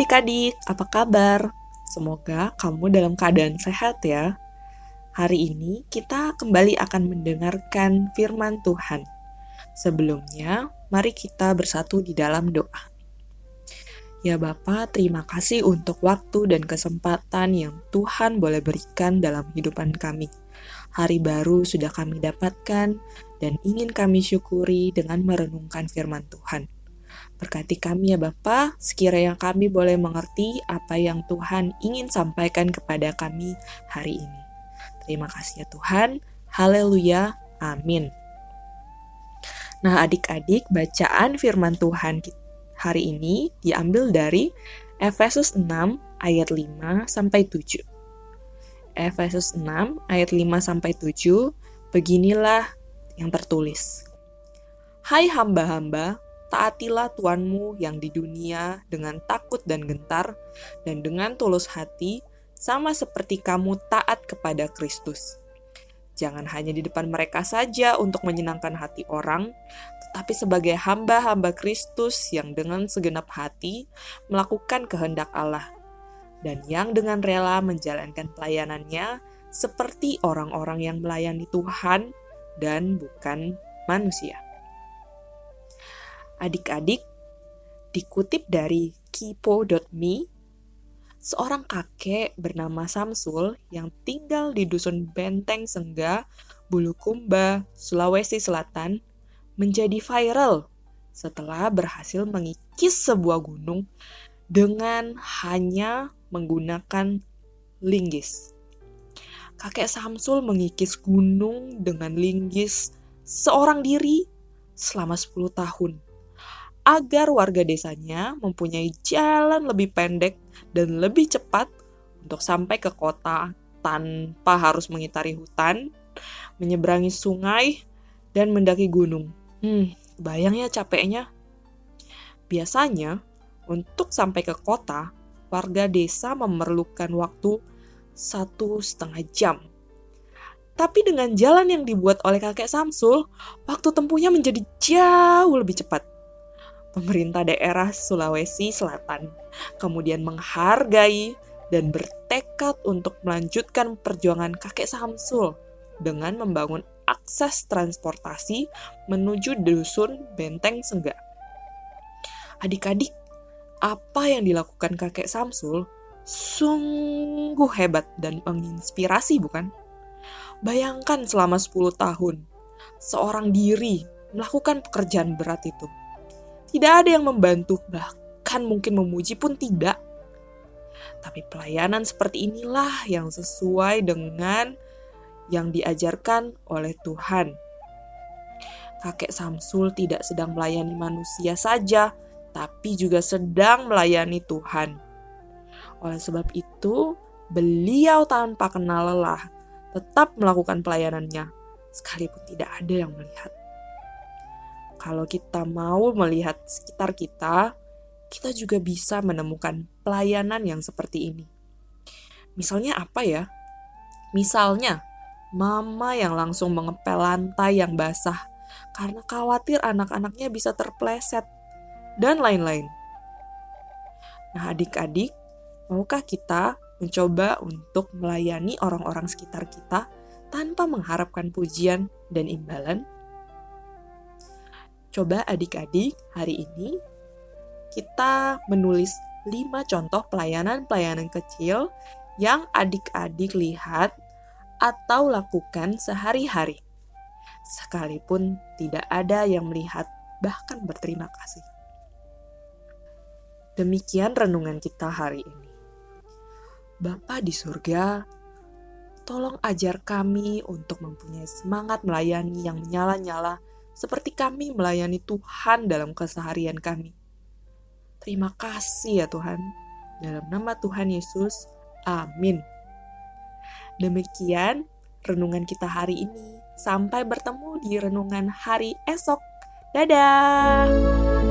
adik-adik, apa kabar? Semoga kamu dalam keadaan sehat ya. Hari ini kita kembali akan mendengarkan firman Tuhan. Sebelumnya, mari kita bersatu di dalam doa. Ya Bapak, terima kasih untuk waktu dan kesempatan yang Tuhan boleh berikan dalam kehidupan kami. Hari baru sudah kami dapatkan dan ingin kami syukuri dengan merenungkan firman Tuhan. Berkati kami ya Bapa, sekiranya kami boleh mengerti apa yang Tuhan ingin sampaikan kepada kami hari ini. Terima kasih ya Tuhan. Haleluya. Amin. Nah, adik-adik, bacaan firman Tuhan hari ini diambil dari Efesus 6 ayat 5 sampai 7. Efesus 6 ayat 5 sampai 7, beginilah yang tertulis. Hai hamba-hamba, taatilah Tuanmu yang di dunia dengan takut dan gentar, dan dengan tulus hati, sama seperti kamu taat kepada Kristus. Jangan hanya di depan mereka saja untuk menyenangkan hati orang, tetapi sebagai hamba-hamba Kristus yang dengan segenap hati melakukan kehendak Allah, dan yang dengan rela menjalankan pelayanannya seperti orang-orang yang melayani Tuhan dan bukan manusia. Adik-adik, dikutip dari kipo.me, seorang kakek bernama Samsul yang tinggal di dusun Benteng Sengga, Bulukumba, Sulawesi Selatan, menjadi viral setelah berhasil mengikis sebuah gunung dengan hanya menggunakan linggis. Kakek Samsul mengikis gunung dengan linggis seorang diri selama 10 tahun agar warga desanya mempunyai jalan lebih pendek dan lebih cepat untuk sampai ke kota tanpa harus mengitari hutan, menyeberangi sungai, dan mendaki gunung. Hmm, bayang ya capeknya. Biasanya, untuk sampai ke kota, warga desa memerlukan waktu satu setengah jam. Tapi dengan jalan yang dibuat oleh kakek Samsul, waktu tempuhnya menjadi jauh lebih cepat pemerintah daerah Sulawesi Selatan kemudian menghargai dan bertekad untuk melanjutkan perjuangan kakek Samsul dengan membangun akses transportasi menuju dusun Benteng Sengga. Adik-adik, apa yang dilakukan kakek Samsul sungguh hebat dan menginspirasi bukan? Bayangkan selama 10 tahun, seorang diri melakukan pekerjaan berat itu tidak ada yang membantu, bahkan mungkin memuji pun tidak. Tapi pelayanan seperti inilah yang sesuai dengan yang diajarkan oleh Tuhan. Kakek Samsul tidak sedang melayani manusia saja, tapi juga sedang melayani Tuhan. Oleh sebab itu, beliau tanpa kenal lelah tetap melakukan pelayanannya, sekalipun tidak ada yang melihat kalau kita mau melihat sekitar kita, kita juga bisa menemukan pelayanan yang seperti ini. Misalnya apa ya? Misalnya, mama yang langsung mengepel lantai yang basah karena khawatir anak-anaknya bisa terpleset, dan lain-lain. Nah, adik-adik, maukah kita mencoba untuk melayani orang-orang sekitar kita tanpa mengharapkan pujian dan imbalan? Coba adik-adik hari ini kita menulis 5 contoh pelayanan-pelayanan kecil yang adik-adik lihat atau lakukan sehari-hari. Sekalipun tidak ada yang melihat bahkan berterima kasih. Demikian renungan kita hari ini. Bapa di surga, tolong ajar kami untuk mempunyai semangat melayani yang menyala-nyala seperti kami melayani Tuhan dalam keseharian kami. Terima kasih ya Tuhan. Dalam nama Tuhan Yesus, amin. Demikian renungan kita hari ini. Sampai bertemu di renungan hari esok. Dadah!